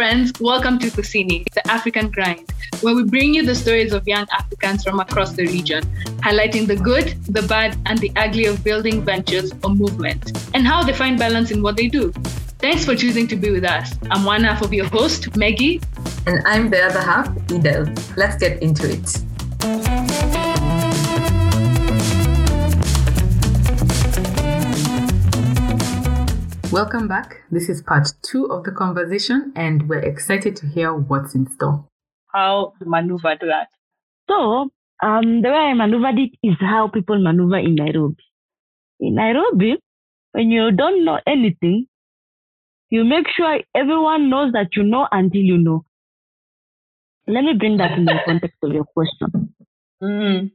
friends, welcome to Kusini, the African Grind, where we bring you the stories of young Africans from across the region, highlighting the good, the bad, and the ugly of building ventures or movement, and how they find balance in what they do. Thanks for choosing to be with us. I'm one half of your host, Maggie. And I'm the other half, Edel. Let's get into it. Welcome back. This is part two of the conversation, and we're excited to hear what's in store. How to maneuver that. So, um, the way I maneuvered it is how people maneuver in Nairobi. In Nairobi, when you don't know anything, you make sure everyone knows that you know until you know. Let me bring that in the context of your question. Mm.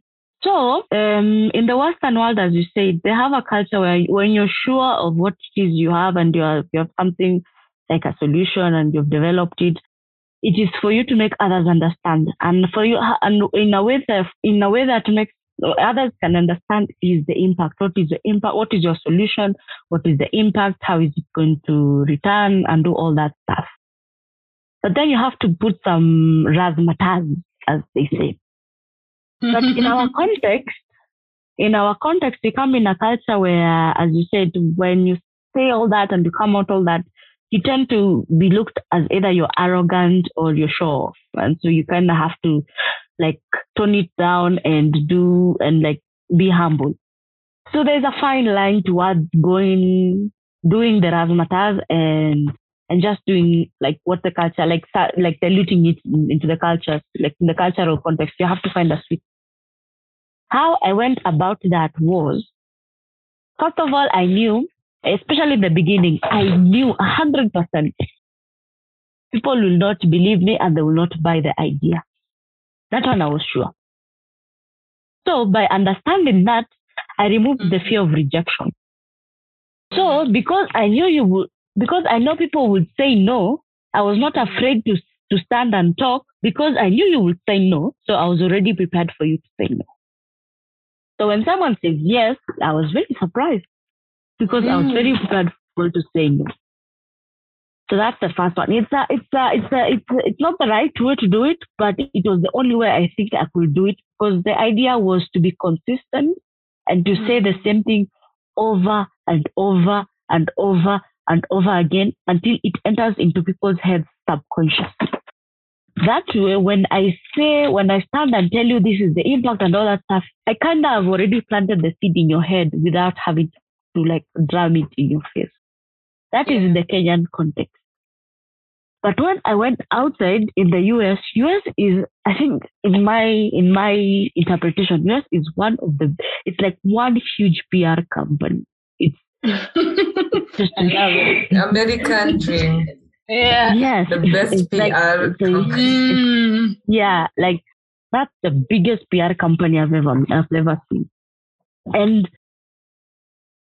So, um, in the Western world, as you said, they have a culture where when you're sure of what it is you have and you have, you have something like a solution and you've developed it, it is for you to make others understand, and for you, and in a way that in a way that makes others can understand is the impact. What is the impact? What is your solution? What is the impact? How is it going to return and do all that stuff? But then you have to put some razzmatazz, as they say. But in our context, in our context, we come in a culture where, as you said, when you say all that and you come out all that, you tend to be looked as either you're arrogant or you're show off. And so you kind of have to like tone it down and do and like be humble. So there's a fine line towards going, doing the razzmatazz and and just doing like what the culture like like diluting it into the culture like in the cultural context you have to find a sweet how i went about that was first of all i knew especially in the beginning i knew 100% people will not believe me and they will not buy the idea that one i was sure so by understanding that i removed the mm-hmm. fear of rejection so because i knew you would because I know people would say no, I was not mm-hmm. afraid to to stand and talk because I knew you would say no. So I was already prepared for you to say no. So when someone says yes, I was very surprised because mm. I was very prepared for to say no. So that's the first one. It's a, it's a, it's a, it's a, it's not the right way to do it, but it was the only way I think I could do it because the idea was to be consistent and to mm. say the same thing over and over and over and over again until it enters into people's heads subconsciously. That way, when I say, when I stand and tell you this is the impact and all that stuff, I kind of have already planted the seed in your head without having to like drum it in your face. That is in the Kenyan context. But when I went outside in the US, US is, I think, in my in my interpretation, US is one of the, it's like one huge PR company. It's American dream. Yeah. Yes. The best it's PR like, company. Mm. Yeah, like that's the biggest PR company I've ever I've ever seen. And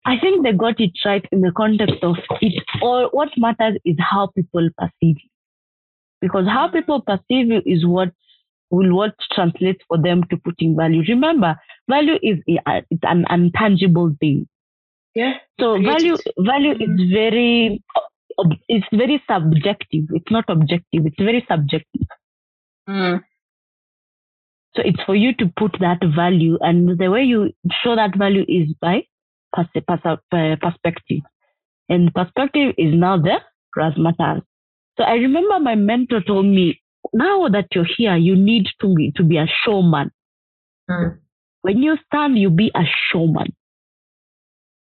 I think they got it right in the context of it all what matters is how people perceive you. Because how people perceive you is what will what translates for them to put in value. Remember, value is it's an intangible thing. Yeah. So value value is very it's very subjective. It's not objective. It's very subjective. Mm. So it's for you to put that value, and the way you show that value is by pers- perspective, and perspective is now the razzmatazz. So I remember my mentor told me, now that you're here, you need to be to be a showman. Mm. When you stand, you be a showman.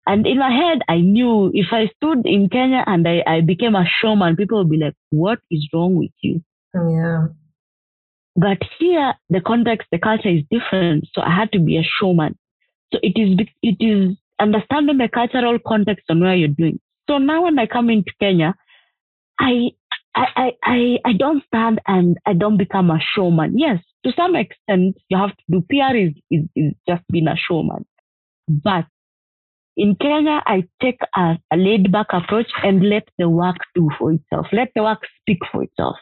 And in my head, I knew if I stood in Kenya and I, I became a showman, people would be like, what is wrong with you? Yeah. But here, the context, the culture is different. So I had to be a showman. So it is, it is understanding the cultural context on where you're doing. So now when I come into Kenya, I, I, I, I don't stand and I don't become a showman. Yes, to some extent, you have to do PR is, is, is just being a showman. But in Kenya, I take a, a laid back approach and let the work do for itself. Let the work speak for itself.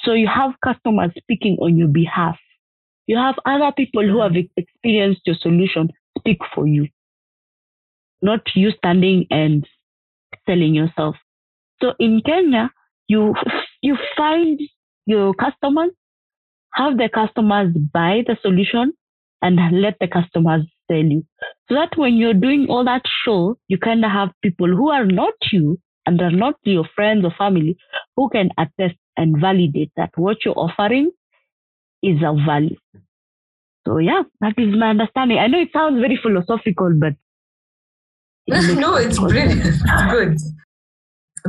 So you have customers speaking on your behalf. You have other people who have experienced your solution speak for you, not you standing and selling yourself. So in Kenya, you you find your customers, have the customers buy the solution, and let the customers sell you. So that when you're doing all that show, you kind of have people who are not you and are not your friends or family who can attest and validate that what you're offering is of value. So yeah, that is my understanding. I know it sounds very philosophical, but no, it's brilliant. It's good.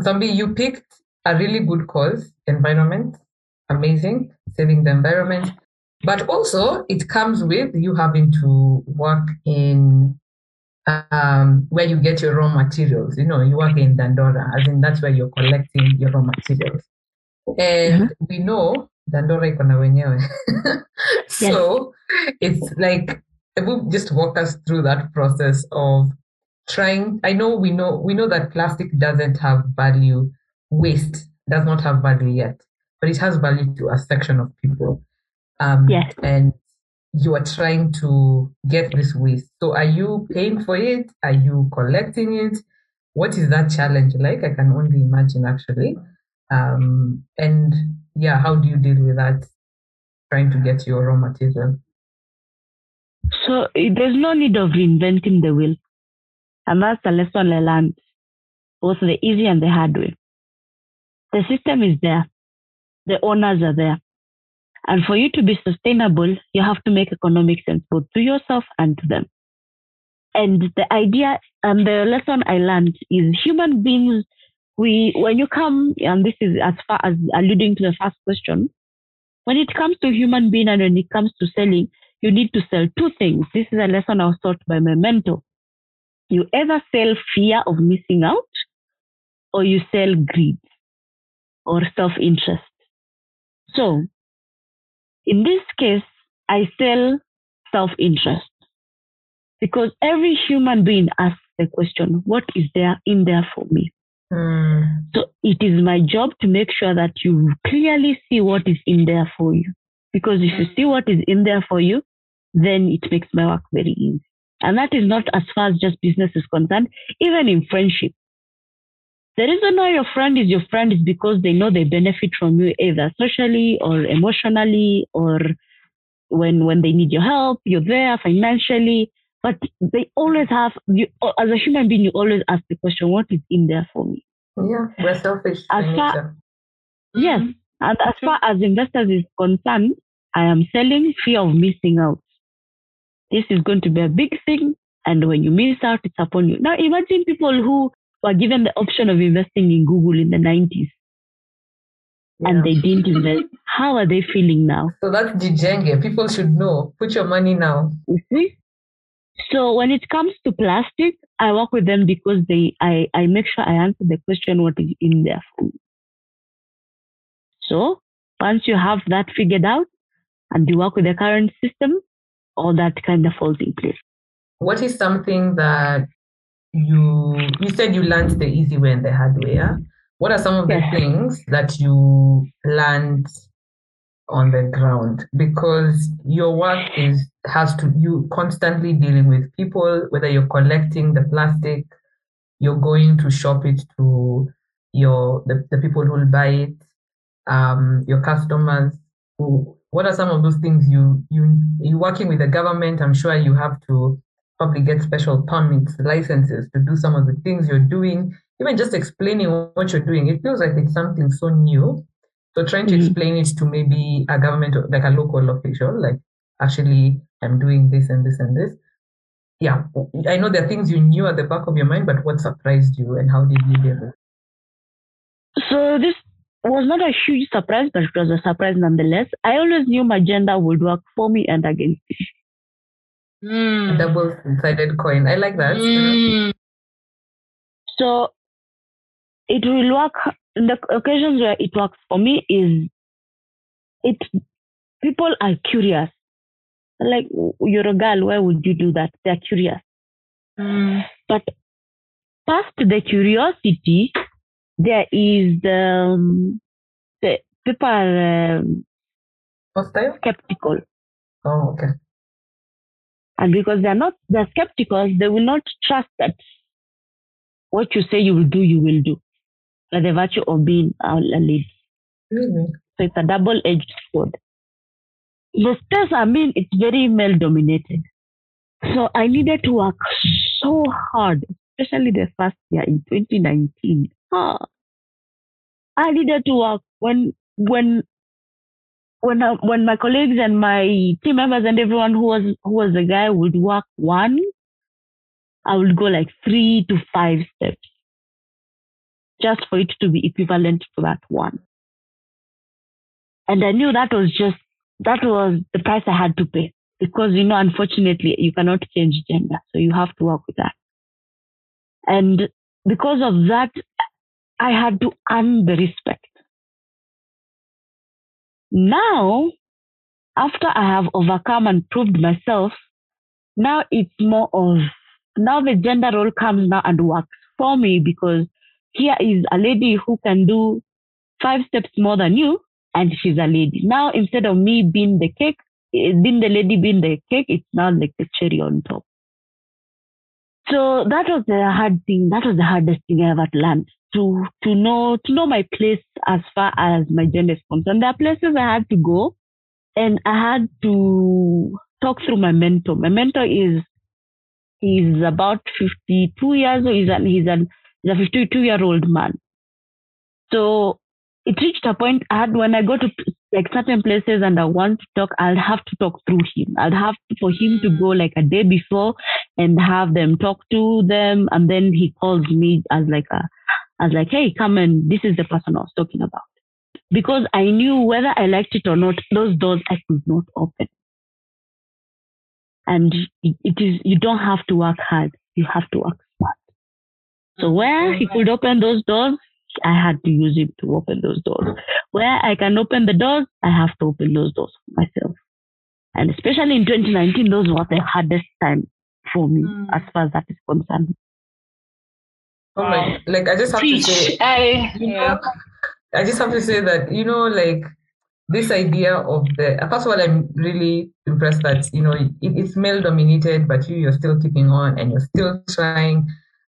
Zambi, you picked a really good cause, environment. Amazing, saving the environment. But also, it comes with you having to work in um, where you get your raw materials. You know, you work in Dandora, as in that's where you're collecting your raw materials. And mm-hmm. we know Dandora iko na wenyewe. so yes. it's like, just walk us through that process of trying. I know we know we know that plastic doesn't have value. Waste does not have value yet, but it has value to a section of people. Um, yes. And you are trying to get this waste. So are you paying for it? Are you collecting it? What is that challenge like? I can only imagine actually. Um, and yeah, how do you deal with that? Trying to get your raw material. So there's no need of reinventing the wheel. And that's the lesson I learned, both the easy and the hard way. The system is there. The owners are there. And for you to be sustainable, you have to make economic sense both to yourself and to them. And the idea and the lesson I learned is human beings, we when you come, and this is as far as alluding to the first question, when it comes to human being and when it comes to selling, you need to sell two things. This is a lesson I was taught by my mentor. You either sell fear of missing out or you sell greed or self-interest. So in this case, I sell self interest because every human being asks the question, what is there in there for me? Mm. So it is my job to make sure that you clearly see what is in there for you. Because if you see what is in there for you, then it makes my work very easy. And that is not as far as just business is concerned, even in friendship. The reason why your friend is your friend is because they know they benefit from you either socially or emotionally or when when they need your help, you're there financially. But they always have you as a human being, you always ask the question, what is in there for me? Yeah, we're selfish. As far, yes. Mm-hmm. And as far as investors is concerned, I am selling fear of missing out. This is going to be a big thing. And when you miss out, it's upon you. Now imagine people who were given the option of investing in Google in the 90s. Yeah. And they didn't invest. How are they feeling now? So that's Gjenge. People should know. Put your money now. You see? So when it comes to plastic, I work with them because they I, I make sure I answer the question what is in their food. So once you have that figured out and you work with the current system, all that kind of falls in place. What is something that you you said you learned the easy way and the hard way yeah? what are some of the things that you learned on the ground? Because your work is has to you constantly dealing with people whether you're collecting the plastic you're going to shop it to your the, the people who will buy it um your customers. Who what are some of those things you you you working with the government? I'm sure you have to probably get special permits, licenses to do some of the things you're doing, even just explaining what you're doing. It feels like it's something so new. So trying to mm-hmm. explain it to maybe a government, like a local official, like actually I'm doing this and this and this. Yeah, I know there are things you knew at the back of your mind, but what surprised you and how did you deal with it? So this was not a huge surprise, but it was a surprise nonetheless. I always knew my gender would work for me and against me. Mm. Double sided coin. I like that. Mm. So it will work. The occasions where it works for me is it people are curious. Like you're a girl, why would you do that? They're curious. Mm. But past the curiosity, there is um, the people are um, skeptical. Oh, okay. And because they're not, they're skeptical, they will not trust that what you say you will do, you will do. By the virtue of being a lead. Really? So it's a double edged sword. The space I mean, it's very male dominated. So I needed to work so hard, especially the first year in 2019. Ah, I needed to work when when when I, when my colleagues and my team members and everyone who was who was the guy would work one, I would go like three to five steps just for it to be equivalent to that one. And I knew that was just that was the price I had to pay because you know unfortunately you cannot change gender, so you have to work with that. And because of that, I had to earn the respect. Now, after I have overcome and proved myself, now it's more of now the gender role comes now and works for me because here is a lady who can do five steps more than you, and she's a lady. Now, instead of me being the cake, eh, being the lady being the cake, it's now like the cherry on top. So that was the hard thing. That was the hardest thing I ever learned to to know to know my place as far as my gender is concerned. There are places I had to go, and I had to talk through my mentor. My mentor is he's about fifty two years old. He's an he's an he's a fifty two year old man. So it reached a point I had when I go to like certain places and I want to talk, I'll have to talk through him. I'll have to, for him to go like a day before and have them talk to them, and then he calls me as like a as like, hey, come and this is the person I was talking about. Because I knew whether I liked it or not, those doors I could not open. And it is, you don't have to work hard. You have to work smart. So where he could open those doors, I had to use him to open those doors. Where I can open the doors, I have to open those doors for myself. And especially in 2019, those were the hardest time for me mm. as far as that is concerned. Oh my, like I just have Preach. to say, I, you yeah. I just have to say that you know, like this idea of the first of all, I'm really impressed that you know it, it's male dominated, but you you're still keeping on and you're still trying.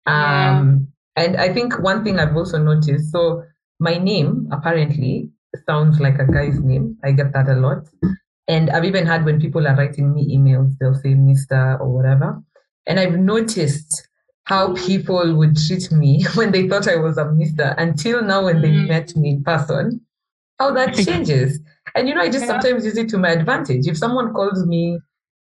Um, and I think one thing I've also noticed. So my name apparently sounds like a guy's name. I get that a lot. And I've even had when people are writing me emails, they'll say Mr. or whatever. And I've noticed how people would treat me when they thought I was a mister until now when they Mm. met me in person, how that changes. And you know, I just Yeah. sometimes use it to my advantage. If someone calls me,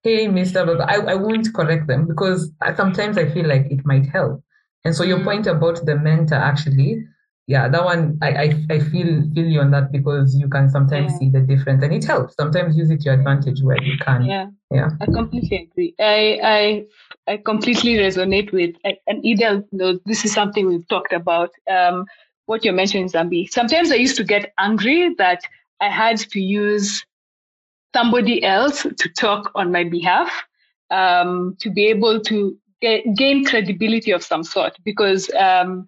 hey, Mr. I, I won't correct them because sometimes I feel like it might help. And so your Mm. point about the mentor actually, yeah, that one I, I, I feel feel you on that because you can sometimes Yeah. see the difference and it helps. Sometimes use it to your advantage where you can. Yeah. Yeah. I completely agree. I I I completely resonate with and knows this is something we've talked about. Um, what you're mentioning, Zambi. Sometimes I used to get angry that I had to use somebody else to talk on my behalf um, to be able to get, gain credibility of some sort because um,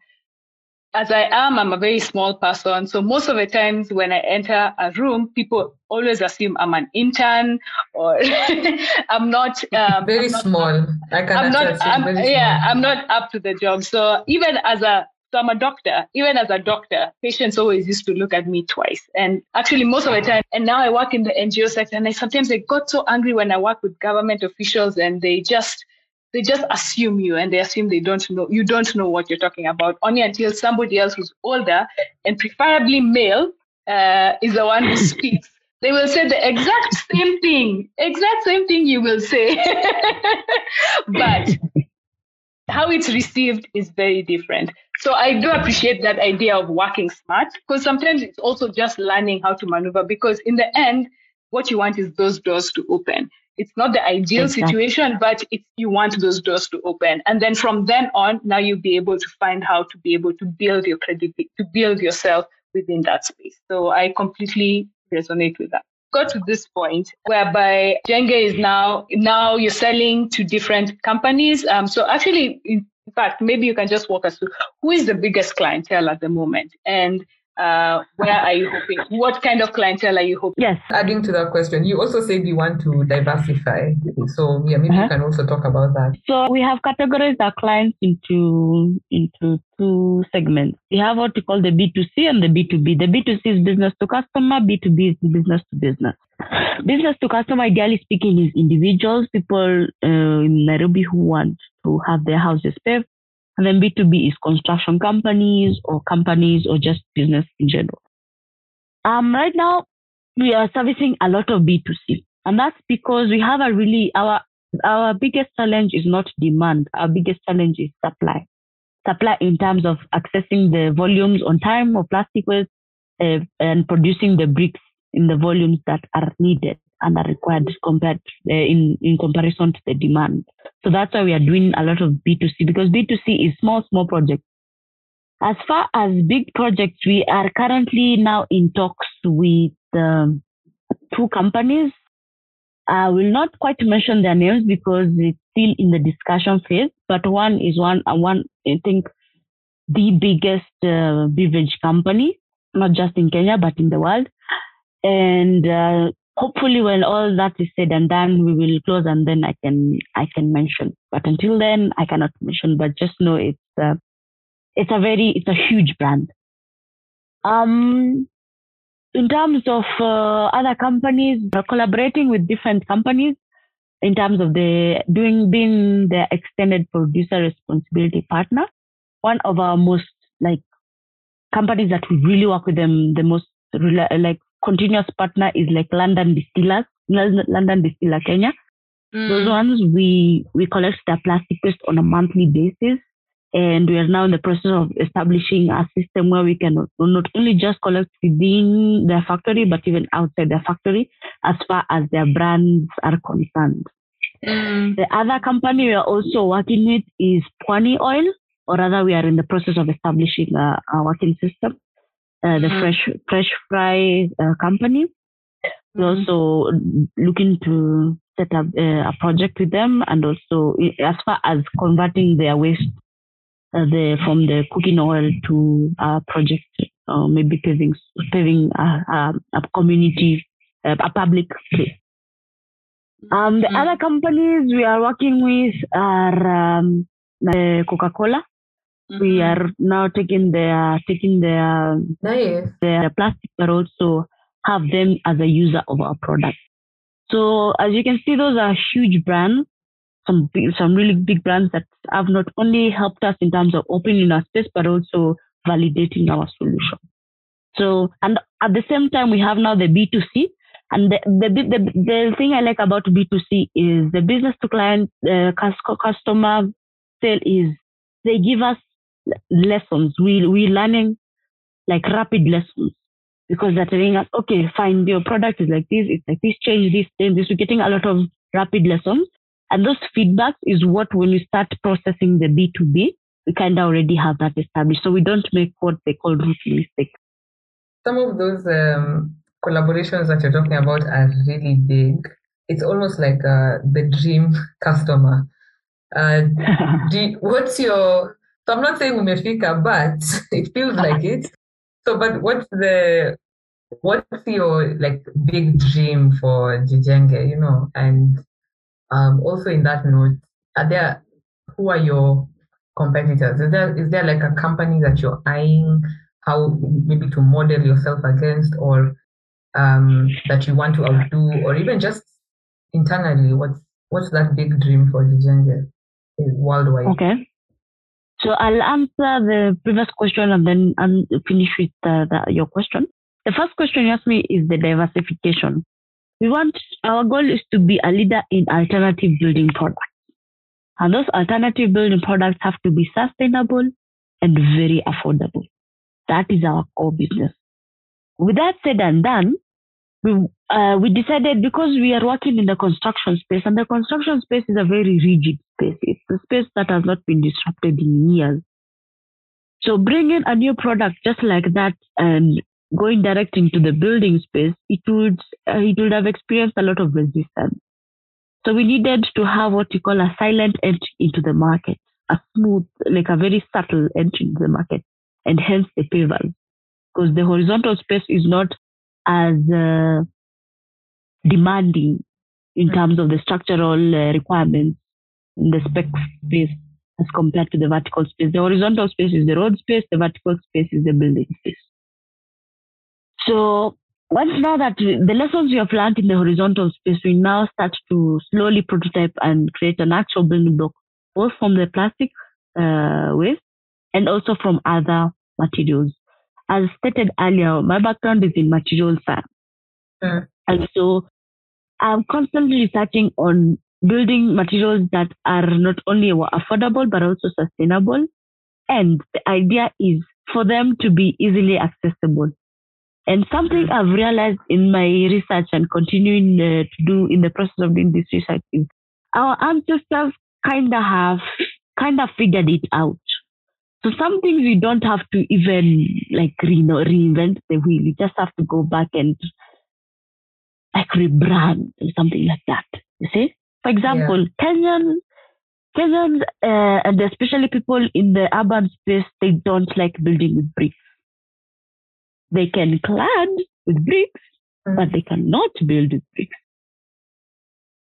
as I am, I'm a very small person. So most of the times when I enter a room, people always assume I'm an intern or I'm not um, very I'm not small. I can I'm not. I'm, yeah, small. I'm not up to the job. So even as a, so I'm a doctor. Even as a doctor, patients always used to look at me twice. And actually, most of the time, and now I work in the NGO sector, and I sometimes I got so angry when I work with government officials, and they just they just assume you, and they assume they don't know you don't know what you're talking about, only until somebody else who's older and preferably male uh, is the one who speaks. They will say the exact same thing, exact same thing you will say. but how it's received is very different. So I do appreciate that idea of working smart because sometimes it's also just learning how to maneuver because in the end, what you want is those doors to open. It's not the ideal Exactly. situation, but if you want those doors to open. And then from then on, now you'll be able to find how to be able to build your credit, to build yourself within that space. So I completely resonate with that got to this point whereby Gjenge is now now you're selling to different companies. Um, so actually, in fact, maybe you can just walk us through who is the biggest clientele at the moment, and uh, where are you hoping? What kind of clientele are you hoping? Yes. Adding to that question, you also said you want to diversify. So yeah, maybe uh-huh. you can also talk about that. So we have categorized our clients into into two segments. We have what we call the B2C and the B2B. The B2C is business to customer, B2B is business to business. Business to customer, ideally speaking, is individuals, people uh, in Nairobi who want to have their houses paved and then B2B is construction companies or companies or just business in general. Um, right now, we are servicing a lot of B2C. And that's because we have a really, our, our biggest challenge is not demand. Our biggest challenge is supply. Supply in terms of accessing the volumes on time of plastic waste uh, and producing the bricks in the volumes that are needed and are required compared uh, in in comparison to the demand. So that's why we are doing a lot of B2C because B2C is small small projects. As far as big projects, we are currently now in talks with um, two companies. I will not quite mention their names because it's still in the discussion phase. But one is one, uh, one I think, the biggest uh, beverage company, not just in Kenya but in the world. And uh, hopefully when all that is said and done we will close and then i can i can mention. But until then i cannot mention but just know it's uh, it's a very it's a huge brand. Um in terms of uh, other companies collaborating with different companies in terms of the doing being the extended producer responsibility partner. One of our most like companies that we really work with them the most like continuous partner is like London Distillers, London Distiller Kenya. Mm. Those ones we we collect their plastic waste on a monthly basis, and we are now in the process of establishing a system where we can not only just collect within their factory, but even outside their factory, as far as their brands are concerned. Mm. The other company we are also working with is Pwani Oil, or rather, we are in the process of establishing a, a working system uh, the mm-hmm. fresh Fresh Fri uh, company. We're mm-hmm. also looking to set up uh, a project with them, and also as far as converting their waste uh, the from the cooking oil to a project, uh, maybe paving paving a, a, a community, uh, a public place. Um, the mm-hmm. other companies we are working with are um, Coca Cola. Mm-hmm. We are now taking their taking their nice. their plastic, but also have them as a user of our product. So as you can see, those are huge brands, some big, some really big brands that have not only helped us in terms of opening our space, but also validating our solution. So, and at the same time, we have now the B2C. And the, the, the, the thing I like about B2C is the business to client uh, customer sale is they give us lessons. We we learning like rapid lessons because they're telling us, okay, fine, your product is like this, it's like this, change this, change this. We're getting a lot of rapid lessons. And those feedbacks is what when we start processing the B2B, we kind of already have that established. So we don't make what they call rookie mistakes. Some of those um, collaborations that you're talking about are really big. It's almost like uh, the dream customer. Uh, do, what's your so I'm not saying umefika, but it feels like it. So, but what's the what's your like big dream for Gjenge? You know, and um, also in that note, are there who are your competitors? Is there is there like a company that you're eyeing how maybe to model yourself against, or um, that you want to outdo, or even just internally? What's what's that big dream for Gjenge worldwide? Okay. So I'll answer the previous question and then finish with the, the, your question. The first question you asked me is the diversification. We want our goal is to be a leader in alternative building products. And those alternative building products have to be sustainable and very affordable. That is our core business. With that said and done, we, uh, we decided because we are working in the construction space, and the construction space is a very rigid space. It's a space that has not been disrupted in years. So bringing a new product just like that and going direct into the building space, it would uh, it would have experienced a lot of resistance. So we needed to have what you call a silent entry into the market, a smooth, like a very subtle entry into the market, and hence the pavers. because the horizontal space is not as uh, demanding in Mm. terms of the structural uh, requirements in the spec space as compared to the vertical space. The horizontal space is the road space, the vertical space is the building space. So once now that the lessons we have learned in the horizontal space, we now start to slowly prototype and create an actual building block, both from the plastic uh, waste and also from other materials. As stated earlier, my background is in material science. Mm. And so I'm constantly researching on building materials that are not only affordable but also sustainable. And the idea is for them to be easily accessible. And something I've realized in my research and continuing uh, to do in the process of doing this research is our ancestors kind of have kind of figured it out. So some things we don't have to even like know, reinvent the wheel. You just have to go back and like rebrand or something like that. You see? For example, Kenyan Kenyans uh, and especially people in the urban space, they don't like building with bricks. They can clad with bricks, Mm. but they cannot build with bricks.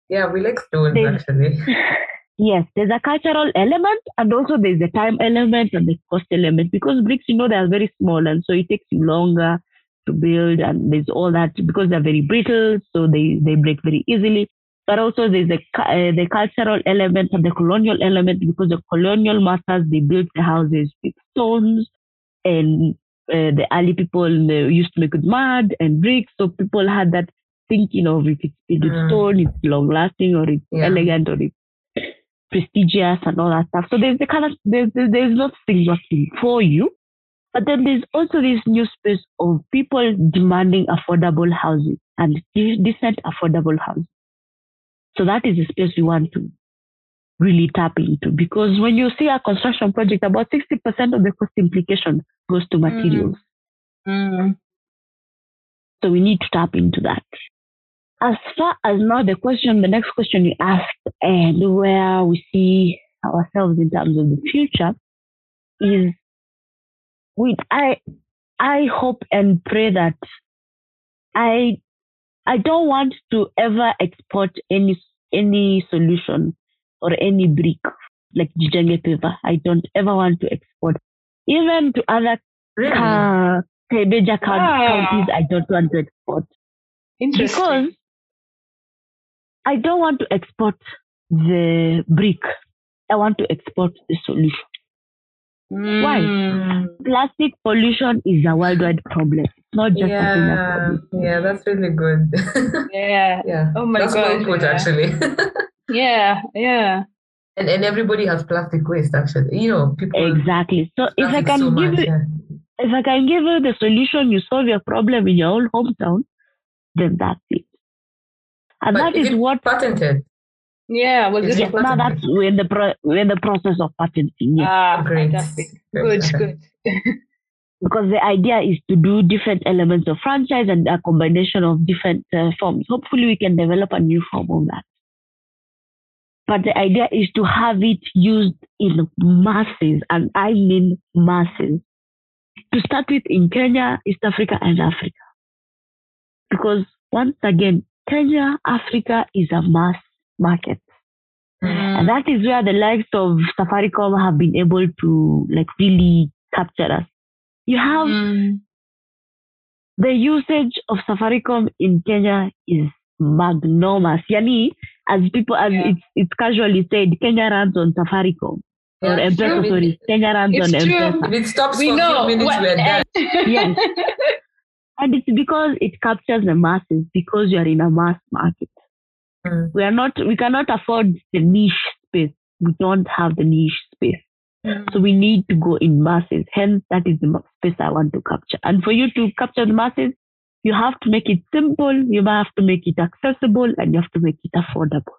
Yeah, we like stones They- actually. Yes, there's a cultural element and also there's the time element and the cost element because bricks, you know, they are very small and so it takes you longer to build and there's all that because they're very brittle, so they, they break very easily. But also there's the, uh, the cultural element and the colonial element because the colonial masters, they built the houses with stones and uh, the early people they used to make with mud and bricks. So people had that thinking of if it's built with Mm. stone, it's long lasting or it's Yeah. elegant or it's prestigious and all that stuff. So there's the kind of there's there's, there's nothing working for you. But then there's also this new space of people demanding affordable housing and decent affordable housing. So that is the space we want to really tap into because when you see a construction project, about 60% of the cost implication goes to materials. Mm. So we need to tap into that. As far as now the question, the next question you asked, and where we see ourselves in terms of the future, is with I I hope and pray that I I don't want to ever export any any solution or any brick like Gjenge paper. I don't ever want to export even to other Really? uh, major Ah. counties. I don't want to export Interesting. because I don't want to export the brick. I want to export the solution. why? Mm. Plastic pollution is a worldwide problem. Not just a Kenya yeah, problem. yeah, that's really good. Yeah. yeah. Oh my that's well gosh, put yeah. actually. Yeah. Yeah. and and everybody has plastic waste actually. You know, people Exactly. So if I can so give much, you, yeah. if I can give you the solution, you solve your problem in your own hometown, then that's it. And But that is it what Yeah. patented? Was Is this yes, now that's we're in the pro- we're in the process of patenting. Yes. ah Great. fantastic. Good. Good. because the idea is to do different elements of franchise and a combination of different uh, forms. Hopefully, we can develop a new form of that. But the idea is to have it used in masses, and I mean masses. To start with in Kenya, East Africa, and Africa. Because once again, Kenya, Africa is a mass market. And that is where the likes of Safaricom have been able to like really capture us. You have Mm. the usage of Safaricom in Kenya is magnanimous. Yani, as people, as Yeah. it's, it's casually said, Kenya runs on Safaricom. or Yeah, M-Pesa, sorry. Kenya runs It's on true. M-Pesa. If it stops We for a know. few minutes, what- we're done. Yes. And it's because it captures the masses, because you are in a mass market. Mm. We are not, we cannot afford the niche space. We don't have the niche space. So we need to go in masses. Hence, that is the space I want to capture. And for you to capture the masses, you have to make it simple, you have to make it accessible, and you have to make it affordable.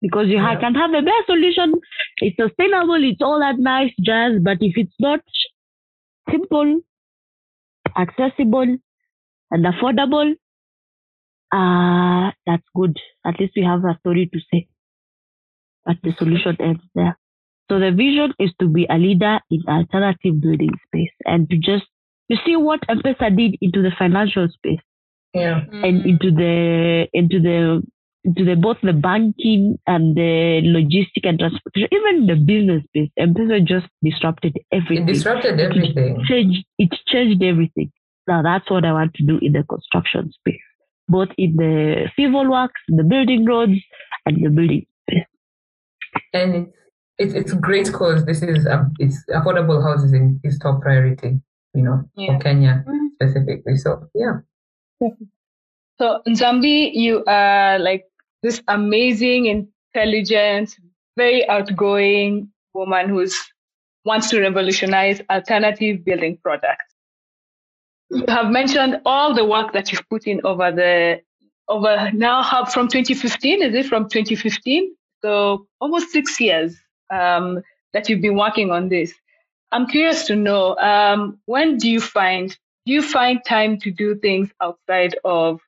Because you Yeah. can have the best solution, it's sustainable, it's all that nice jazz, but if it's not simple, accessible, and affordable, uh, that's good. At least we have a story to say. But the solution ends there. So the vision is to be a leader in alternative building space and to just you see what M-Pesa did into the financial space Yeah. and into the into the into the both the banking and the logistic and transportation, even the business space. M-Pesa just disrupted It everything. disrupted everything. It changed, it changed everything. Now that's what I want to do in the construction space, both in the civil works, the building roads, and the building space. And it's it's, it's great because this is um, it's affordable housing in, is top priority, you know, Yeah. for Kenya Mm. specifically. So yeah. So Nzambi, you are like this amazing, intelligent, very outgoing woman who's wants to revolutionize alternative building products. You have mentioned all the work that you've put in over the over now how from 2015 is it from 2015 so almost six years um, that you've been working on this i'm curious to know um, when do you find do you find time to do things outside of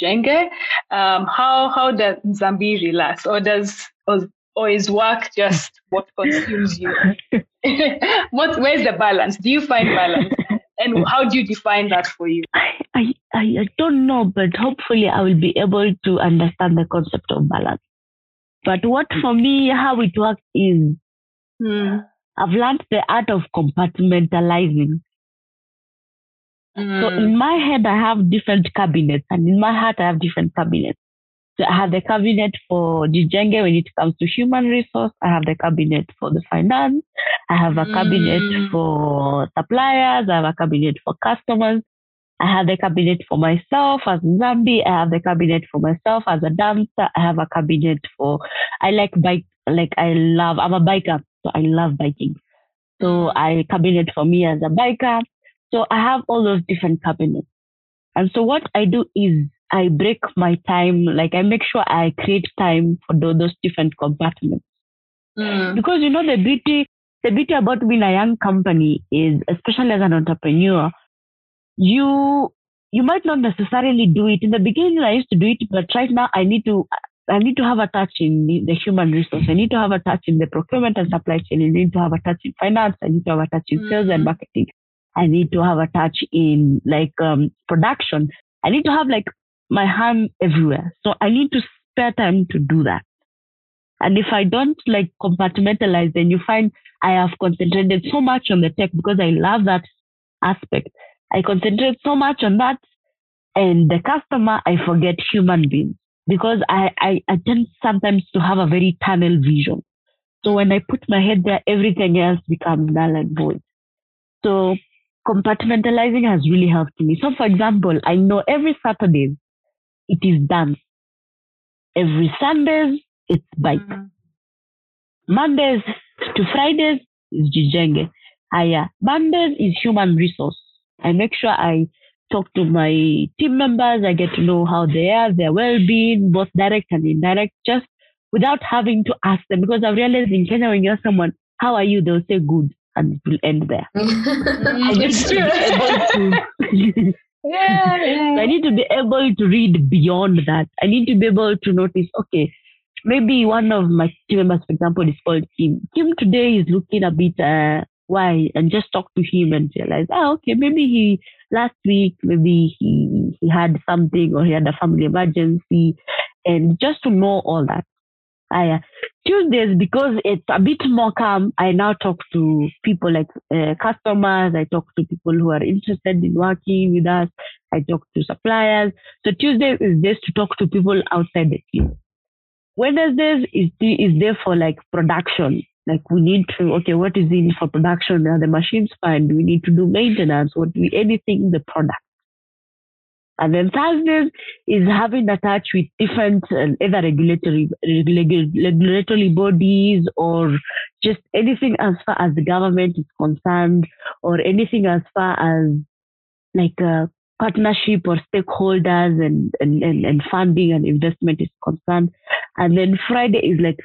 Gjenge? Um, how how does Zambiri last, or does or, or is work just what consumes you? what where's the balance? Do you find balance, and how do you define that for you? I, I, I don't know, but hopefully I will be able to understand the concept of balance. But what for me, how it works is Hmm. I've learned the art of compartmentalizing. So Hmm. in my head, I have different cabinets, and in my heart, I have different cabinets. So I have the cabinet for Gjenge when it comes to human resource. I have the cabinet for the finance. I have a cabinet Mm. for suppliers. I have a cabinet for customers. I have the cabinet for myself as Zambi. I have the cabinet for myself as a dancer. I have a cabinet for, I like bike, like I love, I'm a biker, so I love biking. So I cabinet for me as a biker. So I have all those different cabinets. And so what I do is I break my time, like I make sure I create time for those different compartments. Hmm. Because you know the beauty, the beauty about being a young company is, especially as an entrepreneur, you you might not necessarily do it in the beginning. I used to do it, but right now I need to I need to have a touch in the, human resource. I need to have a touch in the procurement and supply chain. I need to have a touch in finance. I need to have a touch in sales and Mhm. marketing. I need to have a touch in like um, production. I need to have like my hand everywhere. So I need to spare time to do that. And if I don't like compartmentalize, then you find I have concentrated so much on the tech because I love that aspect. I concentrate so much on that. And the customer, I forget human beings because I, I, I tend sometimes to have a very tunnel vision. So when I put my head there, everything else becomes null and void. So compartmentalizing has really helped me. So for example, I know every Saturday it is dance. Every Sundays it's bike. Hmm. Mondays to Fridays is Gjenge. Aya. Mondays is human resource. I make sure I talk to my team members. I get to know how they are, their well-being, both direct and indirect, just without having to ask them. Because I realized in Kenya, when you ask someone, how are you? They'll say good and it will end there. I need It's to be able true. to- yeah, yeah. I need to be able to read beyond that. I need to be able to notice, okay, maybe one of my team members, for example, is called Kim. Kim today is looking a bit uh, why, and just talk to him and realize, ah, okay, maybe he last week, maybe he he had something or he had a family emergency, and just to know all that. I, uh, Tuesdays, because it's a bit more calm, I now talk to people like uh, customers. I talk to people who are interested in working with us. I talk to suppliers. So Tuesday is just to talk to people outside the team. Wednesdays is is there for like production. Like we need to okay, what is in for production? Are the machines fine? Do we need to do maintenance? What do we anything in the product? And then Thursdays is having a touch with different uh, either regulatory regu- regulatory bodies or just anything as far as the government is concerned or anything as far as like uh, partnership or stakeholders and, and, and, and funding and investment is concerned. And then Friday is like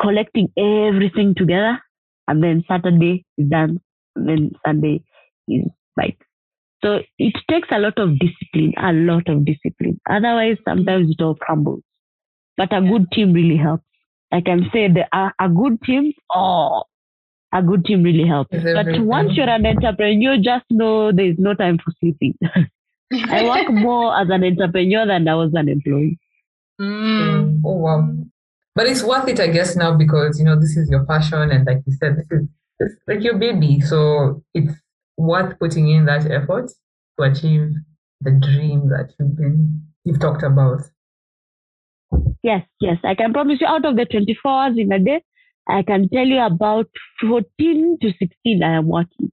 collecting everything together. And then Saturday is done. And then Sunday is like. So it takes a lot of discipline, a lot of discipline. Otherwise, sometimes it all crumbles. But a good team really helps. I can say that a, a good team, oh, a good team really helps. But once you're an entrepreneur, you just know there's no time for sleeping. I work more as an entrepreneur than I was an employee. Mm. Oh wow. But it's worth it, I guess, now because you know this is your passion and like you said, this is like your baby. So it's worth putting in that effort to achieve the dream that you've been you've talked about. Yes, yes. I can promise you out of the 24 hours in a day, I can tell you about 14 to 16 I am working.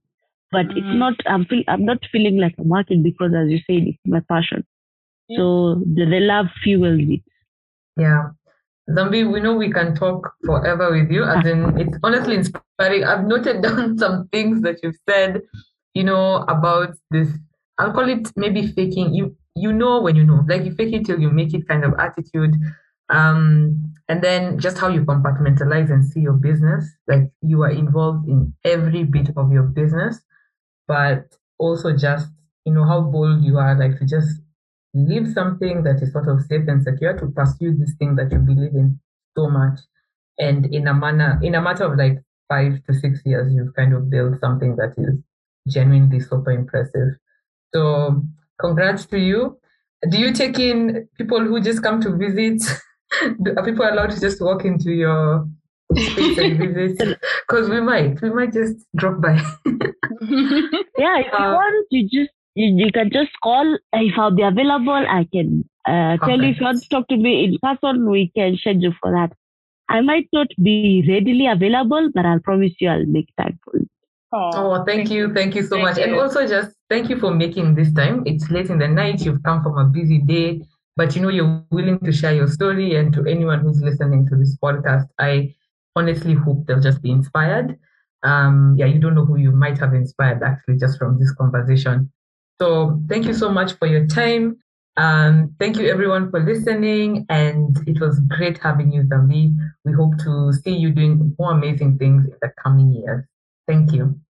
But mm. it's not I'm feel I'm not feeling like I'm working because as you said, it's my passion. Yeah. So the, the love fuels it. Yeah. Zambi, we know we can talk forever with you. As in, it's honestly inspiring. I've noted down some things that you've said, you know, about this. I'll call it maybe faking. You you know when you know, like you fake it till you make it kind of attitude. Um, and then just how you compartmentalize and see your business. Like you are involved in every bit of your business, but also just you know how bold you are, like to just leave something that is sort of safe and secure to pursue this thing that you believe in so much. And in a manner, in a matter of like five to six years, you've kind of built something that is genuinely super impressive. So congrats to you. Do you take in people who just come to visit? Are people allowed to just walk into your space and visit? Because we might, we might just drop by. yeah, if you uh, want to just you, you can just call if I'll be available. I can uh, tell you if you want to talk to me in person. We can schedule for that. I might not be readily available, but I'll promise you I'll make time for you. Oh, thank you. Thank you so thank much. You. And also just thank you for making this time. It's late in the night. You've come from a busy day, but you know, you're willing to share your story. And to anyone who's listening to this podcast, I honestly hope they'll just be inspired. Um, yeah, you don't know who you might have inspired actually just from this conversation. So thank you so much for your time. Um, thank you everyone for listening, and it was great having you, Zambi. We hope to see you doing more amazing things in the coming years. Thank you.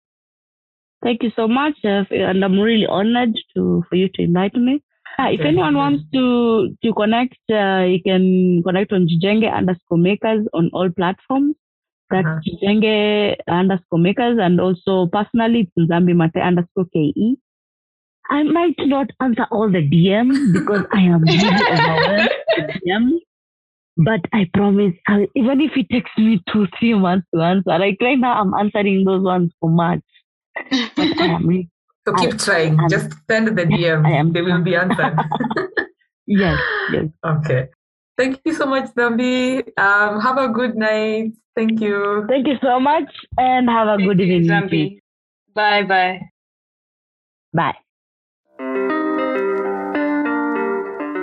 Thank you so much, uh, and I'm really honored to for you to invite me. Uh, if anyone wants to to connect, uh, you can connect on Gjenge underscore makers on all platforms. That's uh-huh. Gjenge underscore makers, and also personally, it's Zambi Matee underscore KE. I might not answer all the DMs because I am really overwhelmed with DMs. But I promise, even if it takes me two, three months to answer, like right now, I'm answering those ones for March. But I am so keep I, trying. I'm, Just send the DM. I am, they will be answered. yes, yes. Okay. Thank you so much, Zambi. Um, have a good night. Thank you. Thank you so much, and have a Thank good evening. Zambi. Bye bye. Bye.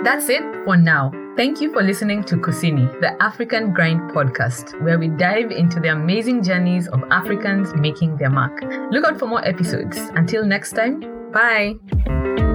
That's it for now. Thank you for listening to Kusini, the African Grind podcast, where we dive into the amazing journeys of Africans making their mark. Look out for more episodes. Until next time, bye.